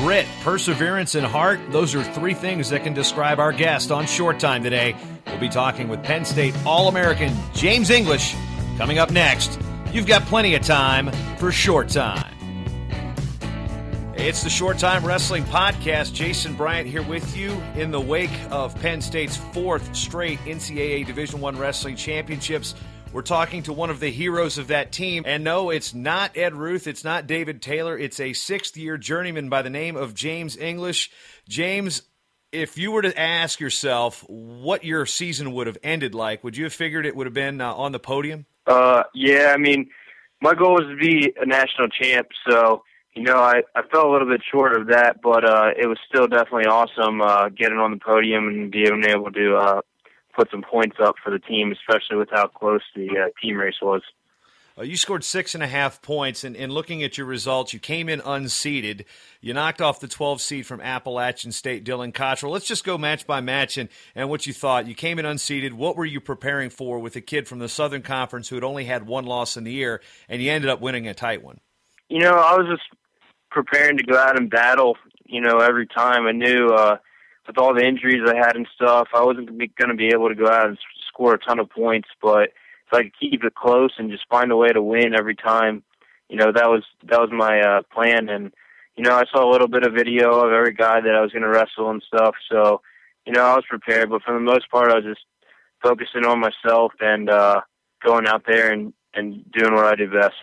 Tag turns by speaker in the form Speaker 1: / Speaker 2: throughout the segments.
Speaker 1: Grit, perseverance, and heart, those are three things that can describe our guest on Short Time today. We'll be talking with Penn State All American James English coming up next. You've got plenty of time for Short Time. It's the Short Time Wrestling Podcast. Jason Bryant here with you in the wake of Penn State's fourth straight NCAA Division One Wrestling Championships. We're talking to one of the heroes of that team. And no, it's not Ed Ruth. It's not David Taylor. It's a sixth year journeyman by the name of James English. James, if you were to ask yourself what your season would have ended like, would you have figured it would have been uh, on the podium?
Speaker 2: Uh, yeah, I mean, my goal was to be a national champ, so you know, I, I fell a little bit short of that, but uh, it was still definitely awesome uh, getting on the podium and being able to uh, put some points up for the team, especially with how close the uh, team race was.
Speaker 1: Uh, you scored six and a half points, and, and looking at your results, you came in unseeded. You knocked off the 12 seed from Appalachian State, Dylan Cottrell. Let's just go match by match and, and what you thought. You came in unseeded. What were you preparing for with a kid from the Southern Conference who had only had one loss in the year, and you ended up winning a tight one?
Speaker 2: You know, I was just preparing to go out and battle. You know, every time I knew uh, with all the injuries I had and stuff, I wasn't going to be able to go out and score a ton of points. But if I could keep it close and just find a way to win every time, you know, that was that was my uh, plan. And you know, I saw a little bit of video of every guy that I was going to wrestle and stuff. So, you know, I was prepared. But for the most part, I was just focusing on myself and uh, going out there and and doing what I do best.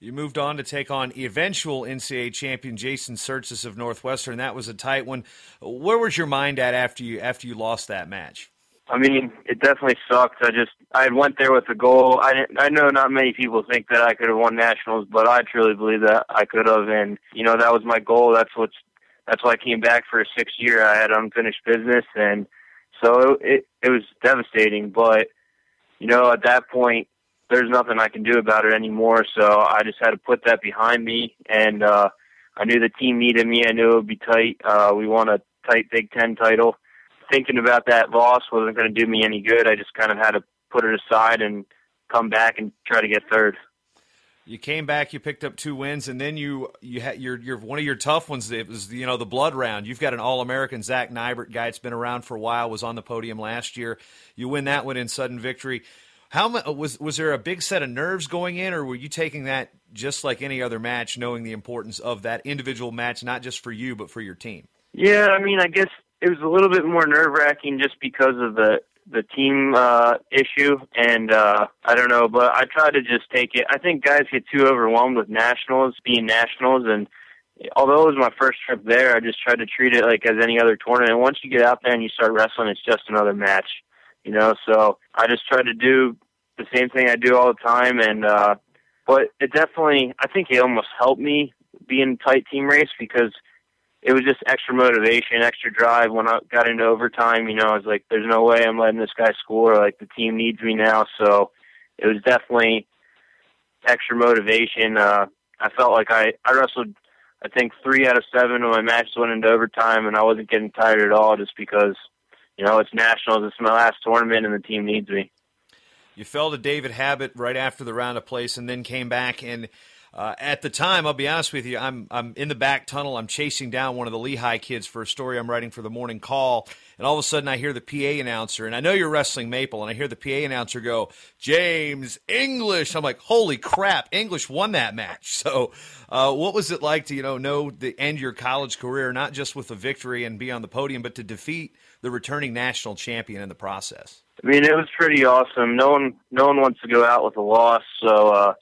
Speaker 1: You moved on to take on eventual NCAA champion Jason Tsirtsis of Northwestern. That was a tight one. Where was your mind at after you after you lost that match?
Speaker 2: I mean, it definitely sucked. I just I went there with a goal. I I know not many people think that I could have won nationals, but I truly believe that I could have. And you know that was my goal. That's what's that's why I came back for a sixth year. I had unfinished business, and so it it was devastating. But you know at that point there's nothing I can do about it anymore. So I just had to put that behind me, and uh, I knew the team needed me. I knew it would be tight. Uh, we won a tight Big Ten title. Thinking about that loss wasn't going to do me any good. I just kind of had to put it aside and come back and try to get third.
Speaker 1: You came back, you picked up two wins, and then you you had your your one of your tough ones. It was you know the blood round. You've got an All American Zach Nybert guy. It's been around for a while. Was on the podium last year. You win that one in sudden victory. How was was there a big set of nerves going in, or were you taking that just like any other match, knowing the importance of that individual match, not just for you but for your team?
Speaker 2: Yeah, I mean, I guess it was a little bit more nerve wracking just because of the the team uh, issue, and uh, I don't know, but I try to just take it. I think guys get too overwhelmed with nationals, being nationals, and although it was my first trip there, I just tried to treat it like as any other tournament. Once you get out there and you start wrestling, it's just another match, you know. So I just try to do the same thing I do all the time, and uh, but it definitely I think it almost helped me be in tight team race because it was just extra motivation, extra drive. When I got into overtime, you know, I was like, "There's no way I'm letting this guy score. Like the team needs me now." So it was definitely extra motivation. Uh, I felt like I I wrestled. I think three out of seven of my matches went into overtime, and I wasn't getting tired at all, just because you know it's nationals. It's my last tournament, and the team needs me.
Speaker 1: You fell to David Habat right after the round of place, and then came back. And uh, at the time, I'll be honest with you, I'm I'm in the back tunnel. I'm chasing down one of the Lehigh kids for a story I'm writing for the Morning Call, and all of a sudden I hear the PA announcer, and I know you're wrestling Maple, and I hear the PA announcer go, "James English." I'm like, "Holy crap! English won that match." So, uh, what was it like to you know know the end your college career, not just with a victory and be on the podium, but to defeat the returning national champion in the process?
Speaker 2: I mean, it was pretty awesome. No one, no one wants to go out with a loss, so uh,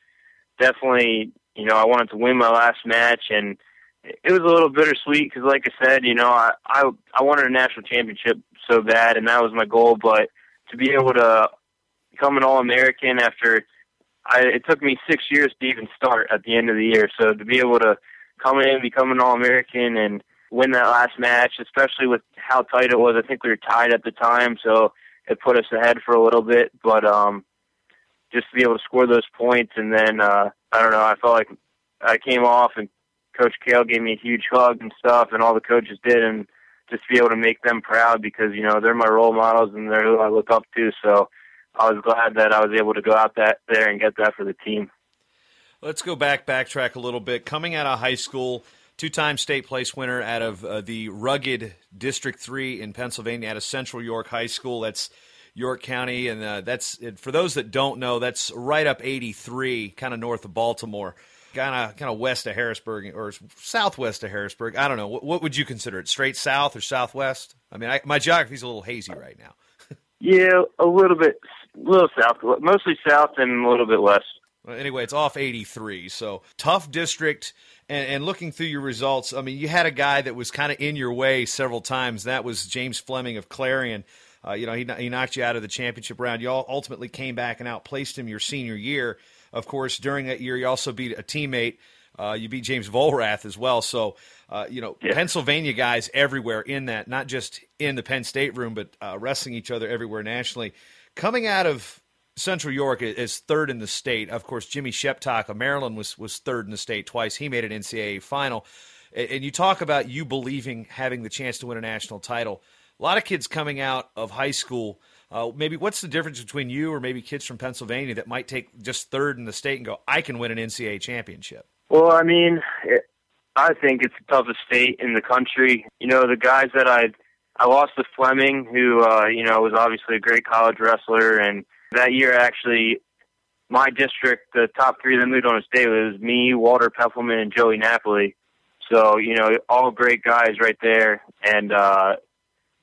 Speaker 2: definitely, you know, I wanted to win my last match, and it was a little bittersweet because, like I said, you know, I, I I wanted a national championship so bad, and that was my goal. But to be able to become an All American after I, it took me six years to even start at the end of the year, so to be able to come in, become an All American, and win that last match, especially with how tight it was. I think we were tied at the time, so it put us ahead for a little bit. But um, just to be able to score those points, and then uh, I don't know, I felt like I came off, and Coach Cael gave me a huge hug and stuff, and all the coaches did, and just be able to make them proud because you know they're my role models and they're who I look up to. So I was glad that I was able to go out that there and get that for the team.
Speaker 1: Let's go back, backtrack a little bit. Coming out of high school, two-time state place winner out of uh, the rugged District Three in Pennsylvania, out of Central York High School. That's York County, and uh, that's for those that don't know, that's right up 83, kind of north of Baltimore kind of kind of west of Harrisburg or southwest of Harrisburg. I don't know. What, what would you consider it? Straight south or southwest? I mean, I, my geography's a little hazy right now.
Speaker 2: yeah, a little bit, a little south, mostly south and a little bit west.
Speaker 1: Well, anyway, it's off 83, so tough district. And, and, looking through your results, I mean, you had a guy that was kind of in your way several times. That was James Fleming of Clarion. Uh, you know, he, he knocked you out of the championship round. You all ultimately came back and outplaced him your senior year. Of course, during that year, you also beat a teammate. Uh, you beat James Volrath as well. So, uh, you know, yeah. Pennsylvania guys everywhere in that, not just in the Penn State room, but uh, wrestling each other everywhere nationally. Coming out of Central York is third in the state. Of course, Jimmy Sheptock of Maryland was was third in the state twice. He made an NCAA final. And you talk about you believing having the chance to win a national title. A lot of kids coming out of high school uh, maybe what's the difference between you or maybe kids from Pennsylvania that might take just third in the state and go, I can win an NCAA championship?
Speaker 2: Well, I mean, it, I think it's the toughest state in the country. You know, the guys that I I lost to Fleming, who uh, you know was obviously a great college wrestler, and that year actually, my district, the top three that moved on state was me, Walter Peppelman, and Joey Napoli. So you know, all great guys right there, and uh,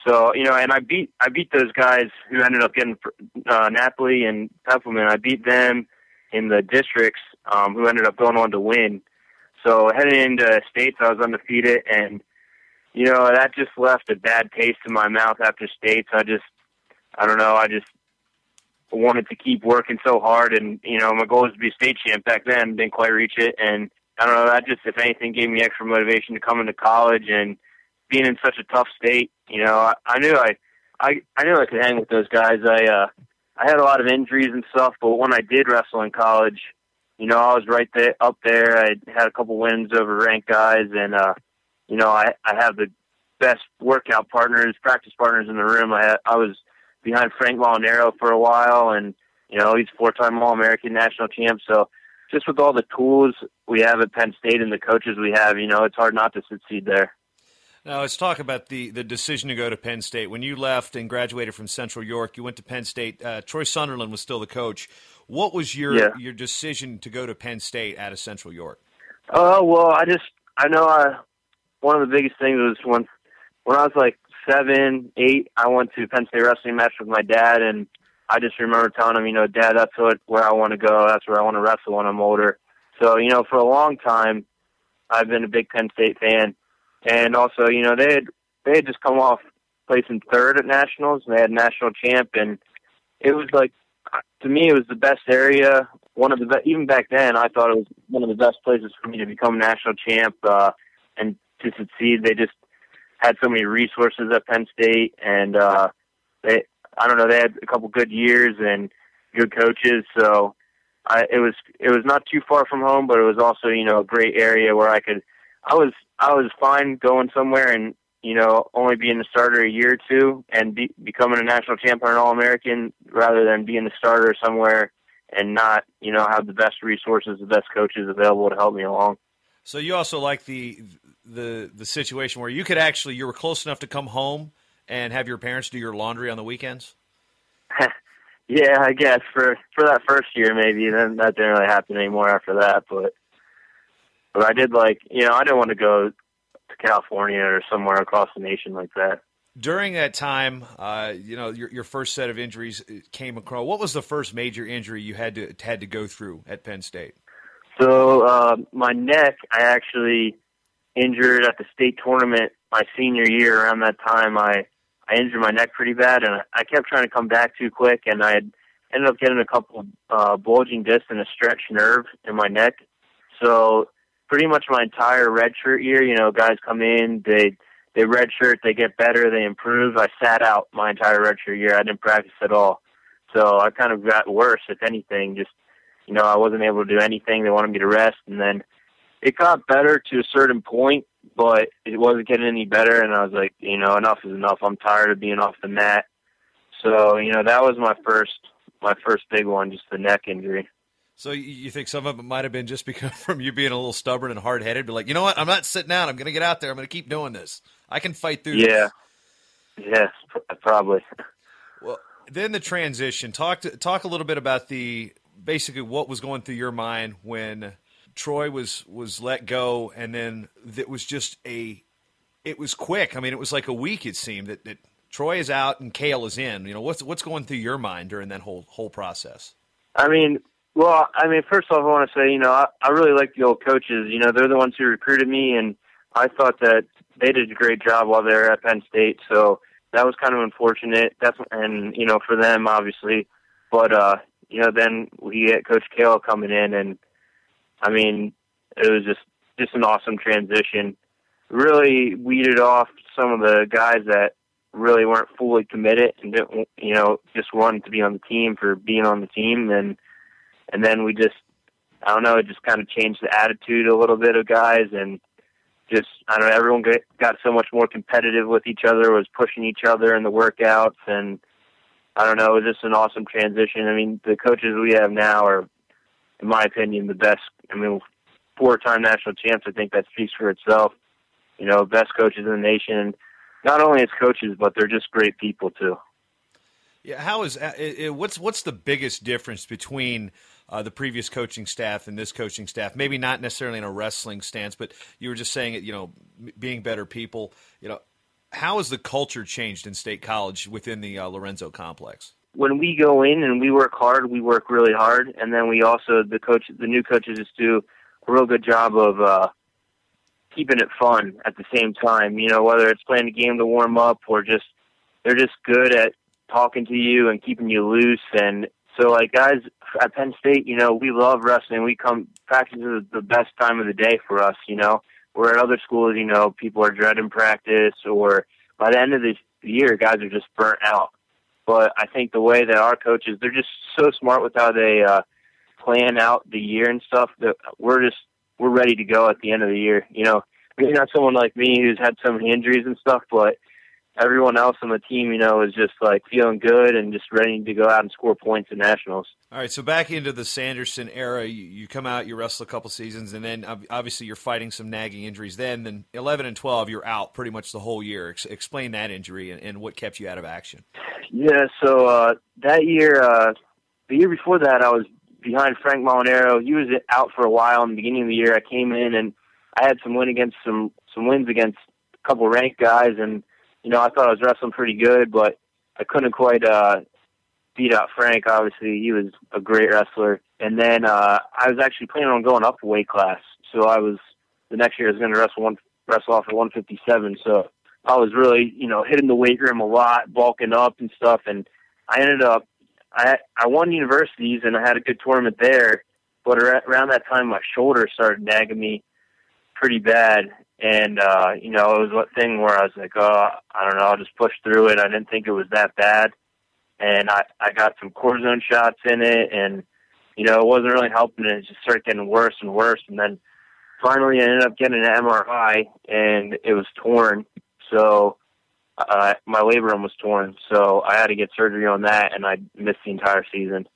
Speaker 2: so you know, and I beat I beat those guys who ended up getting uh, Napoli and Peppelman. I beat them in the districts um, who ended up going on to win. So heading into states, I was undefeated, and you know that just left a bad taste in my mouth after states. I just I don't know. I just wanted to keep working so hard, and you know my goal was to be state champ back then. Didn't quite reach it, and I don't know. That just, if anything, gave me extra motivation to come into college and being in such a tough state, you know, I, I knew I, I, I knew I could hang with those guys. I, uh, I had a lot of injuries and stuff, but when I did wrestle in college, you know, I was right there, up there. I had a couple wins over ranked guys, and uh, you know, I, I have the best workout partners, practice partners in the room. I, I was behind Frank Molinaro for a while, and you know, he's four-time All-American national champ. So, just with all the tools we have at Penn State and the coaches we have, you know, it's hard not to succeed there.
Speaker 1: Now let's talk about the, the decision to go to Penn State. When you left and graduated from Central York, you went to Penn State. Uh, Troy Sunderland was still the coach. What was your yeah. your decision to go to Penn State out of Central York?
Speaker 2: Oh uh, well, I just I know I one of the biggest things was when when I was like seven, eight, I went to Penn State wrestling match with my dad, and I just remember telling him, you know, Dad, that's what where I want to go. That's where I want to wrestle when I'm older. So you know, for a long time, I've been a big Penn State fan and also you know they had they had just come off placing third at nationals and they had national champ and it was like to me it was the best area one of the be- even back then I thought it was one of the best places for me to become national champ uh, and to succeed. They just had so many resources at Penn State and uh, they I don't know they had a couple good years and good coaches so I, it was it was not too far from home but it was also you know a great area where I could I was I was fine going somewhere and you know only being a starter a year or two and be, becoming a national champion or an All American rather than being a starter somewhere and not you know have the best resources, the best coaches available to help me along.
Speaker 1: So you also like the the the situation where you could actually you were close enough to come home and have your parents do your laundry on the weekends.
Speaker 2: yeah, I guess for for that first year maybe. Then that didn't really happen anymore after that, but but I did like, you know, I didn't want to go to California or somewhere across the nation like that.
Speaker 1: During that time, uh, you know, your your first set of injuries came across. What was the first major injury you had to had to go through at Penn State?
Speaker 2: So uh, my neck, I actually injured at the state tournament my senior year. Around that time, I I injured my neck pretty bad, and I kept trying to come back too quick, and I ended up getting a couple uh, bulging discs and a stretched nerve in my neck. So pretty much my entire redshirt year. You know, guys come in, they they redshirt, they get better, they improve. I sat out my entire redshirt year. I didn't practice at all, so I kind of got worse, if anything. Just you know, I wasn't able to do anything. They wanted me to rest, and then it got better to a certain point, but it wasn't getting any better. And I was like, you know, enough is enough. I'm tired of being off the mat. So you know, that was my first my first big one, just the neck injury.
Speaker 1: So you think some of it might have been just because from you being a little stubborn and hard headed, but like, you know what? I'm not sitting down. I'm going to get out there. I'm going to keep doing this. I can fight through.
Speaker 2: Yeah. This. Yes, probably.
Speaker 1: Well, then the transition. Talk to, talk a little bit about the basically what was going through your mind when Troy was was let go, and then it was just a. It was quick. I mean, it was like a week. It seemed that, that Troy is out and Cael is in. You know, what's what's going through your mind during that whole whole process?
Speaker 2: I mean, well, I mean, first off, I want to say, you know, I, I really like the old coaches. You know, they're the ones who recruited me, and I thought that they did a great job while they were at Penn State. So that was kind of unfortunate. That's and you know for them obviously, but uh, you know then we get Coach Cael coming in, and I mean it was just just an awesome transition. Really weeded off some of the guys that really weren't fully committed and didn't you know just wanted to be on the team for being on the team and and then we just I don't know, it just kind of changed the attitude a little bit of guys and just I don't know, everyone got, so much more competitive with each other, was pushing each other in the workouts and I don't know, it was just an awesome transition. I mean, the coaches we have now are in my opinion the best I mean four time national champs, I think that speaks for itself. You know, best coaches in the nation. Not only as coaches, but they're just great people too.
Speaker 1: Yeah, how is uh, what's what's the biggest difference between uh, the previous coaching staff and this coaching staff. Maybe not necessarily in a wrestling stance, but you were just saying it. You know, being better people. You know, how has the culture changed in State College within the uh, Lorenzo complex?
Speaker 2: When we go in and we work hard, we work really hard, and then we also the coach, the new coaches, just do a real good job of uh, keeping it fun at the same time. You know, whether it's playing a game to warm up or just they're just good at talking to you and keeping you loose and so like guys at Penn State, you know, we love wrestling. We come practice is the best time of the day for us, you know. Where at other schools, you know, people are dreading practice or by the end of the year guys are just burnt out. But I think the way that our coaches they're just so smart with how they uh plan out the year and stuff that we're just we're ready to go at the end of the year. You know, maybe not someone like me who's had so many injuries and stuff, but everyone else on the team, you know, is just like feeling good and just ready to go out and score points in nationals.
Speaker 1: All right, so back into the Sanderson era, you, you come out, you wrestle a couple seasons, and then obviously you're fighting some nagging injuries. Then, then 11 and 12, you're out pretty much the whole year. Ex- explain that injury and, and, what kept you out of action.
Speaker 2: Yeah, so uh, that year, uh, the year before that, I was behind Frank Molinaro. He was out for a while in the beginning of the year. I came in and I had some win against some some wins against a couple ranked guys, and you know, I thought I was wrestling pretty good, but I couldn't quite uh, beat out Frank. Obviously, he was a great wrestler. And then uh, I was actually planning on going up weight class, so I was the next year I was going to wrestle one wrestle off at 157. So I was really, you know, hitting the weight room a lot, bulking up and stuff. And I ended up, I I won universities and I had a good tournament there. But around that time, my shoulder started nagging me pretty bad, and uh, you know, it was one thing where I was like, oh, I don't know, I'll just push through it. I didn't think it was that bad, and I I got some cortisone shots in it, and you know, it wasn't really helping. It just started getting worse and worse, and then finally I ended up getting an MRI, and it was torn. So uh, my labrum was torn, so I had to get surgery on that, and I missed the entire season.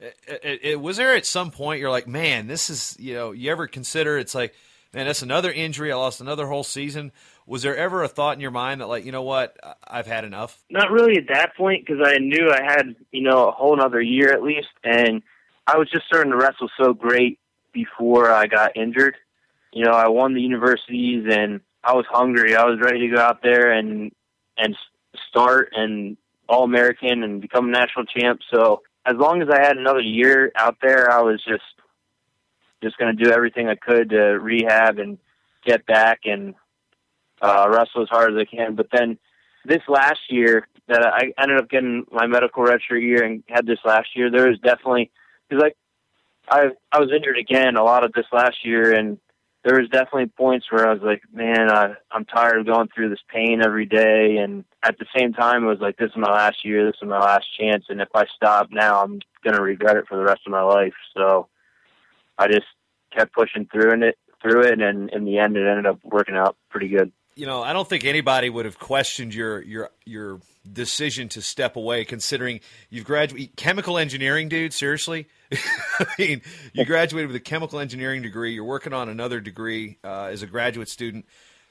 Speaker 1: It, it, it, was there at some point you're like, man, this is you know, you ever consider it's like man, that's another injury. I lost another whole season. Was there ever a thought in your mind that, like, you know what, I've had enough?
Speaker 2: Not really at that point because I knew I had, you know, a whole other year at least, and I was just starting to wrestle so great before I got injured. You know, I won the universities, and I was hungry. I was ready to go out there and and start and all American and become a national champ. So as long as I had another year out there, I was just just going to do everything I could to rehab and get back and uh, wrestle as hard as I can. But then this last year that I ended up getting my medical redshirt year and had this last year, there was definitely because like I I was injured again a lot of this last year and there was definitely points where I was like, man, I, I'm tired of going through this pain every day. And at the same time, it was like, this is my last year. This is my last chance. And if I stop now, I'm going to regret it for the rest of my life. So I just kept pushing through and it, through it. And in the end, it ended up working out pretty good.
Speaker 1: You know, I don't think anybody would have questioned your your your decision to step away, considering you've graduated chemical engineering, dude. Seriously, I mean, you graduated with a chemical engineering degree. You're working on another degree uh, as a graduate student.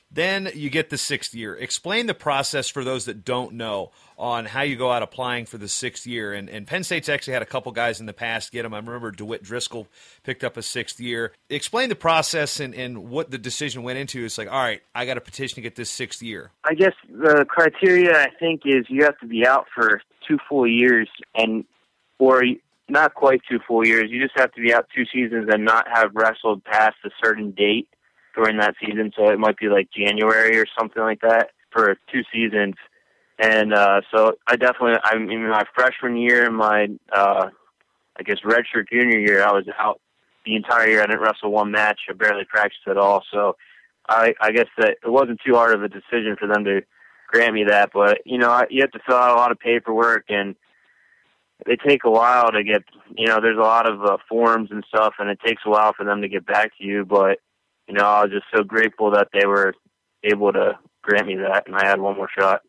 Speaker 1: Then you get the sixth year. Explain the process for those that don't know on how you go out applying for the sixth year. And, and Penn State's actually had a couple guys in the past get them. I remember DeWitt Driscoll picked up a sixth year. Explain the process and, and what the decision went into. It's like, all right, I got a petition to get this sixth year.
Speaker 2: I guess the criteria I think is you have to be out for two full years and or not quite two full years. You just have to be out two seasons and not have wrestled past a certain date during that season. So it might be like January or something like that for two seasons. And uh, so I definitely, I mean, my freshman year and my, uh, I guess, redshirt junior year, I was out the entire year. I didn't wrestle one match. I barely practiced at all. So I, I guess that it wasn't too hard of a decision for them to grant me that. But you know, you have to fill out a lot of paperwork and they take a while to get you know there's a lot of uh, forms and stuff and it takes a while for them to get back to you but you know i was just so grateful that they were able to grant me that and i had one more shot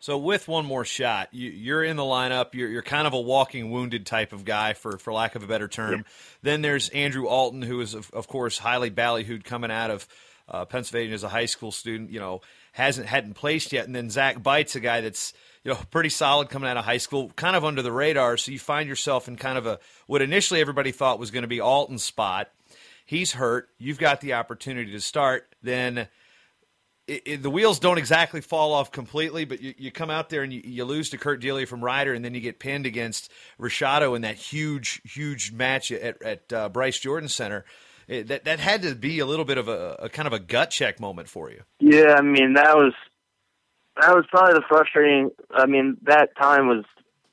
Speaker 1: so with one more shot you, you're in the lineup you're, you're kind of a walking wounded type of guy for, for lack of a better term yeah. then there's andrew alton who is of, of course highly ballyhooed coming out of uh, pennsylvania as a high school student you know hasn't hadn't placed yet and then zach Beitz a guy that's you know, pretty solid coming out of high school, kind of under the radar. So you find yourself in kind of a what initially everybody thought was going to be Alton's spot. He's hurt. You've got the opportunity to start. Then it, it, the wheels don't exactly fall off completely, but you, you come out there and you, you, lose to Kurt Delia from Rider, and then you get pinned against Rashado in that huge, huge match at, at uh, Bryce Jordan Center. It, that that had to be a little bit of a, a kind of a gut check moment for you.
Speaker 2: Yeah, I mean that was that was probably the frustrating. I mean, that time was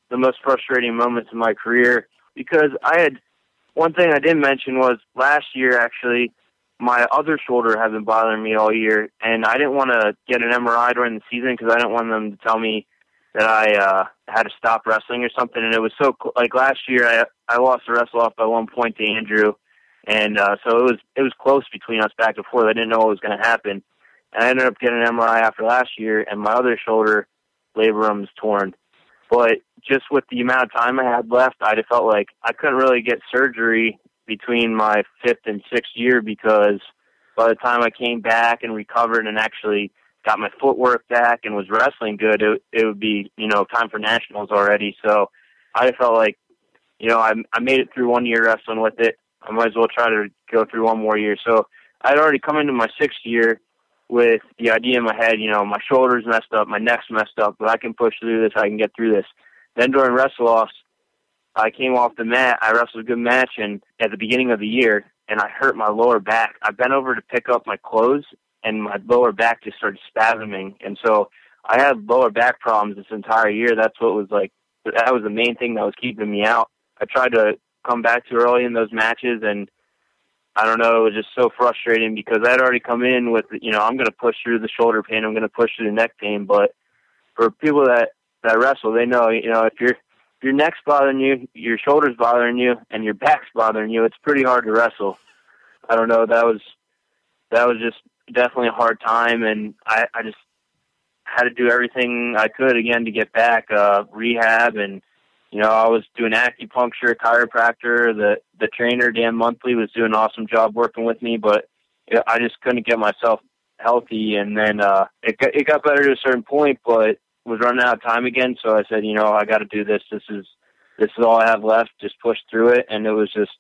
Speaker 2: the most frustrating moments in my career because I had one thing I didn't mention was last year actually my other shoulder had been bothering me all year, and I didn't want to get an MRI during the season because I didn't want them to tell me that I uh, had to stop wrestling or something. And it was so like last year I I lost the wrestle off by one point to Andrew, and uh, so it was it was close between us back and forth. I didn't know what was going to happen. And I ended up getting an MRI after last year, and my other shoulder labrum's torn. But just with the amount of time I had left, I just felt like I couldn't really get surgery between my fifth and sixth year because by the time I came back and recovered and actually got my footwork back and was wrestling good, it, it would be you know time for nationals already. So I felt like you know I I made it through one year wrestling with it. I might as well try to go through one more year. So I'd already come into my sixth year with the idea in my head, you know, my shoulders messed up, my neck's messed up, but I can push through this, I can get through this. Then during wrestle offs, I came off the mat, I wrestled a good match, and at the beginning of the year, and I hurt my lower back. I bent over to pick up my clothes, and my lower back just started spasming, and so I had lower back problems this entire year. That's what was like, that was the main thing that was keeping me out. I tried to come back too early in those matches, and I don't know, it was just so frustrating because I'd already come in with, you know, I'm going to push through the shoulder pain, I'm going to push through the neck pain. But for people that that wrestle, they know, you know, if your if your neck's bothering you, your shoulders bothering you, and your back's bothering you, it's pretty hard to wrestle. I don't know, that was that was just definitely a hard time, and I I just had to do everything I could again to get back, uh, rehab and you know, I was doing acupuncture, chiropractor. The the trainer Dan Monthly was doing an awesome job working with me, but I just couldn't get myself healthy. And then uh, it got, it got better to a certain point, but was running out of time again. So I said, you know, I got to do this. This is this is all I have left. Just push through it. And it was just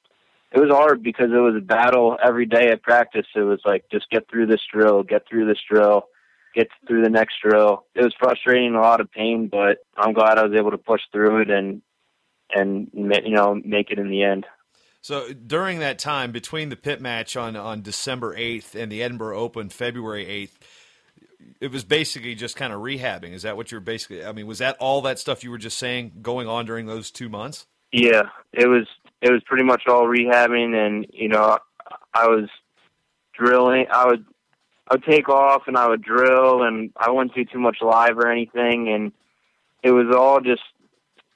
Speaker 2: it was hard because it was a battle every day at practice. It was like just get through this drill, get through this drill get through the next drill. It was frustrating, a lot of pain, but I'm glad I was able to push through it and and you know make it in the end.
Speaker 1: So during that time between the pit match on on December 8th and the Edinboro Open February 8th, it was basically just kind of rehabbing. Is that what you're basically? I mean, was that all that stuff you were just saying going on during those two months?
Speaker 2: Yeah, it was. It was pretty much all rehabbing, and you know, I was drilling. I would I would take off and I would drill, and I wouldn't do too much live or anything, and it was all just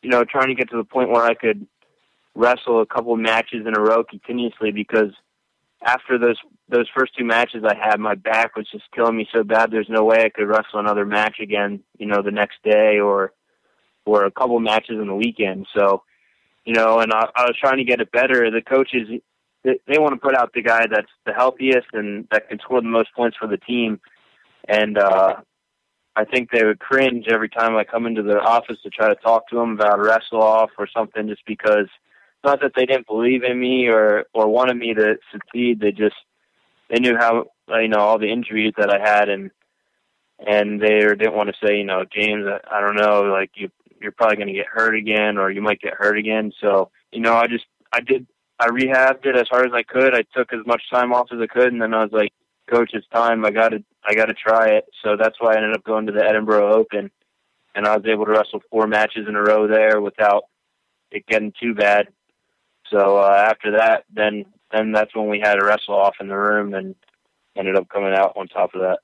Speaker 2: you know trying to get to the point where I could wrestle a couple of matches in a row continuously because after those those first two matches I had, my back was just killing me so bad. There's no way I could wrestle another match again, you know, the next day or or a couple matches in the weekend. So, you know, and I, I was trying to get it better. The coaches they, want to put out the guy that's the healthiest and that can score the most points for the team. And uh, I think they would cringe every time I come into their office to try to talk to them about wrestle off or something, just because not that they didn't believe in me or or wanted me to succeed. They just they knew how you know all the injuries that I had and and they didn't want to say you know James I, I don't know like you you're probably going to get hurt again or you might get hurt again. So you know I just I did I rehabbed it as hard as I could. I took as much time off as I could, and then I was like, "Coach, it's time. I got to, I got to try it." So that's why I ended up going to the Edinboro Open, and I was able to wrestle four matches in a row there without it getting too bad. So uh, after that, then then that's when we had a wrestle off in the room, and ended up coming out on top of that.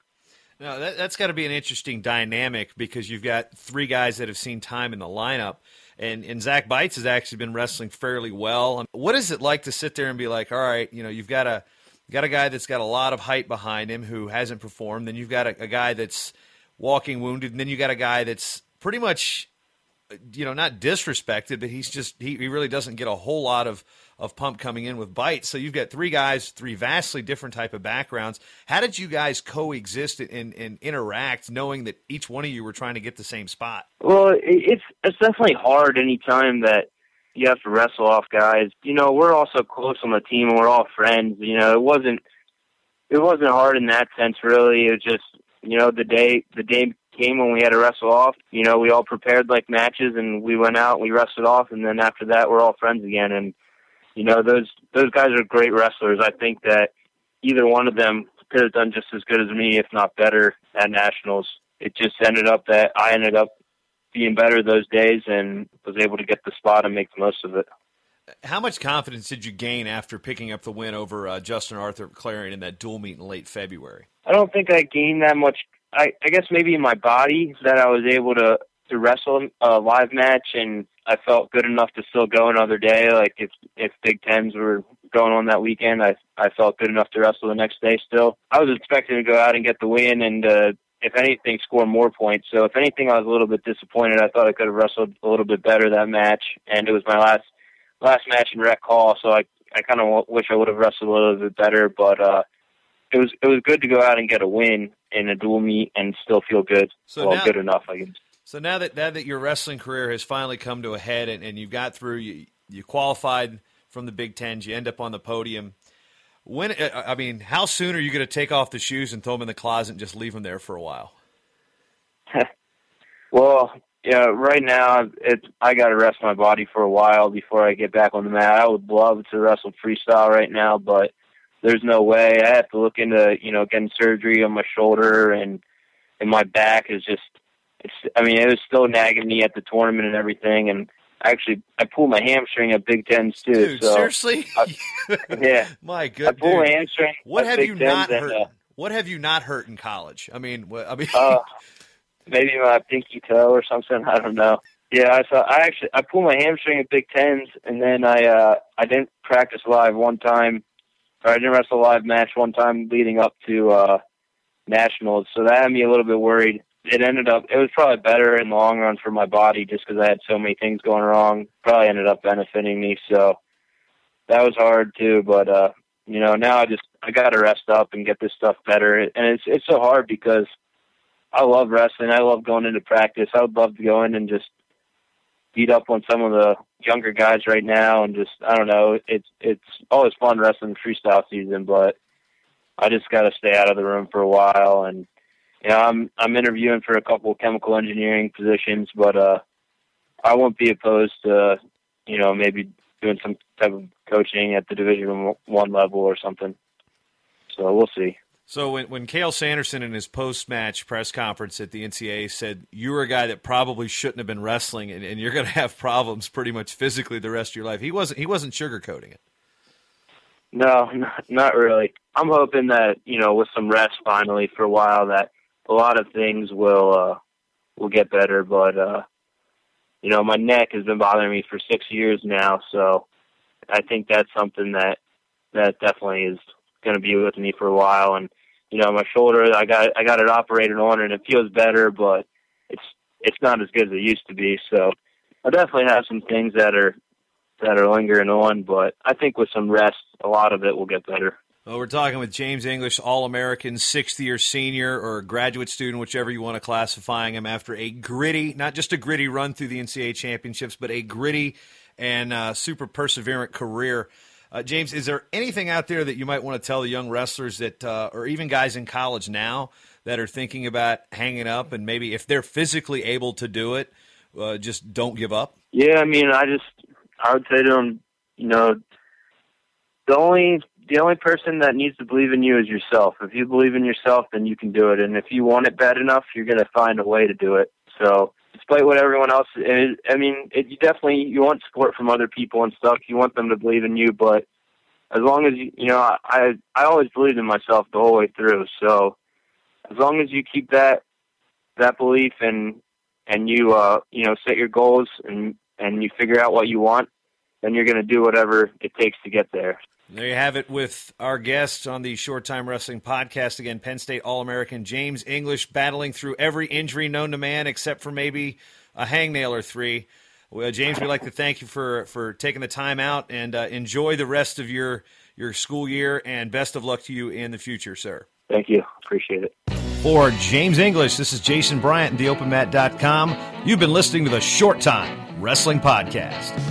Speaker 1: Now that, that's got to be an interesting dynamic because you've got three guys that have seen time in the lineup, and and Zach Beitz has actually been wrestling fairly well. What is it like to sit there and be like, all right, you know, you've got a got a guy that's got a lot of hype behind him who hasn't performed, then you've got a, a guy that's walking wounded, and then you got a guy that's pretty much you know, not disrespected, but he's just he, he really doesn't get a whole lot of of pump coming in with Beitz. So you've got three guys, three vastly different type of backgrounds. How did you guys coexist and, and interact, knowing that each one of you were trying to get the same spot?
Speaker 2: Well, it's it's definitely hard any time that you have to wrestle off guys. You know, we're all so close on the team, and we're all friends. You know, it wasn't it wasn't hard in that sense, really. It was just you know the day the day came when we had to wrestle off. You know, we all prepared like matches and we went out, we wrestled off, and then after that, we're all friends again. And you know, those those guys are great wrestlers. I think that either one of them could have done just as good as me, if not better, at nationals. It just ended up that I ended up being better those days and was able to get the spot and make the most of it.
Speaker 1: How much confidence did you gain after picking up the win over uh, Justin Arthur Clarion in that dual meet in late February?
Speaker 2: I don't think I gained that much I, I guess maybe in my body that I was able to to wrestle a live match and I felt good enough to still go another day. Like if if Big Tens were going on that weekend, I I felt good enough to wrestle the next day. Still, I was expecting to go out and get the win and uh, if anything score more points. So if anything, I was a little bit disappointed. I thought I could have wrestled a little bit better that match, and it was my last last match in Rec Hall. So I I kind of wish I would have wrestled a little bit better, but. uh it was it was good to go out and get a win in a dual meet and still feel good. So well, now, good enough, I guess.
Speaker 1: So now that now that your wrestling career has finally come to a head and, and you've got through, you you qualified from the Big Ten, you end up on the podium. When uh, I mean, how soon are you going to take off the shoes and throw them in the closet and just leave them there for a while?
Speaker 2: well, yeah, right now I got to rest my body for a while before I get back on the mat. I would love to wrestle freestyle right now, but there's no way. I have to look into, you know, getting surgery on my shoulder and and my back is just it's I mean, it was still nagging me at the tournament and everything and actually I pulled my hamstring at Big Tens too.
Speaker 1: Dude,
Speaker 2: so
Speaker 1: seriously?
Speaker 2: I, yeah.
Speaker 1: my good
Speaker 2: I pulled
Speaker 1: dude.
Speaker 2: my hamstring.
Speaker 1: What have
Speaker 2: Big
Speaker 1: you
Speaker 2: Tens
Speaker 1: not hurt?
Speaker 2: Uh,
Speaker 1: what have you not hurt in college? I mean, I mean
Speaker 2: uh, maybe my pinky toe or something, I don't know. Yeah, I saw I actually I pulled my hamstring at Big Tens and then I uh I didn't practice live one time or I didn't wrestle a live match one time leading up to uh nationals, so that had me a little bit worried. It ended up it was probably better in the long run for my body just because I had so many things going wrong. Probably ended up benefiting me, so that was hard too. But uh, you know, now I just I got to rest up and get this stuff better, and it's it's so hard because I love wrestling. I love going into practice. I would love to go in and just beat up on some of the younger guys right now and just I don't know, it's it's always fun wrestling freestyle season, but I just gotta stay out of the room for a while and you know, I'm I'm interviewing for a couple of chemical engineering positions, but uh I won't be opposed to you know, maybe doing some type of coaching at the division one level or something. So we'll see.
Speaker 1: So when, when Cael Sanderson in his post match press conference at the NCAA said you were a guy that probably shouldn't have been wrestling and, and you're going to have problems pretty much physically the rest of your life, he wasn't he wasn't sugarcoating it.
Speaker 2: No, not, not really. I'm hoping that you know, with some rest finally for a while, that a lot of things will uh, will get better. But uh, you know, my neck has been bothering me for six years now, so I think that's something that that definitely is going to be with me for a while. And you know, my shoulder, I got I got it operated on, and it feels better, but it's it's not as good as it used to be. So I definitely have some things that are that are lingering on, but I think with some rest, a lot of it will get better.
Speaker 1: Well, we're talking with James English, All American, sixth year senior or graduate student, whichever you want to classifying him, after a gritty, not just a gritty run through the NCAA championships, but a gritty and uh, super perseverant career. Uh, James, is there anything out there that you might want to tell the young wrestlers that, uh, or even guys in college now that are thinking about hanging up and maybe if they're physically able to do it, uh, just don't give up?
Speaker 2: Yeah, I mean, I just, I would say to them, you know, the only the only person that needs to believe in you is yourself. If you believe in yourself, then you can do it. And if you want it bad enough, you're going to find a way to do it. So, despite what everyone else, is, I mean, it, you definitely you want support from other people and stuff. You want them to believe in you, but as long as you, you know, I I always believed in myself the whole way through. So, as long as you keep that that belief and and you uh you know set your goals and and you figure out what you want, then you're going to do whatever it takes to get there.
Speaker 1: There you have it with our guest on the Short Time Wrestling podcast. Again, Penn State All American James English battling through every injury known to man except for maybe a hangnail or three. Well, James, we'd like to thank you for, for taking the time out and uh, enjoy the rest of your, your school year and best of luck to you in the future, sir.
Speaker 2: Thank you. Appreciate it.
Speaker 1: For James English, this is Jason Bryant, and theopenmat.com. You've been listening to the Short Time Wrestling Podcast.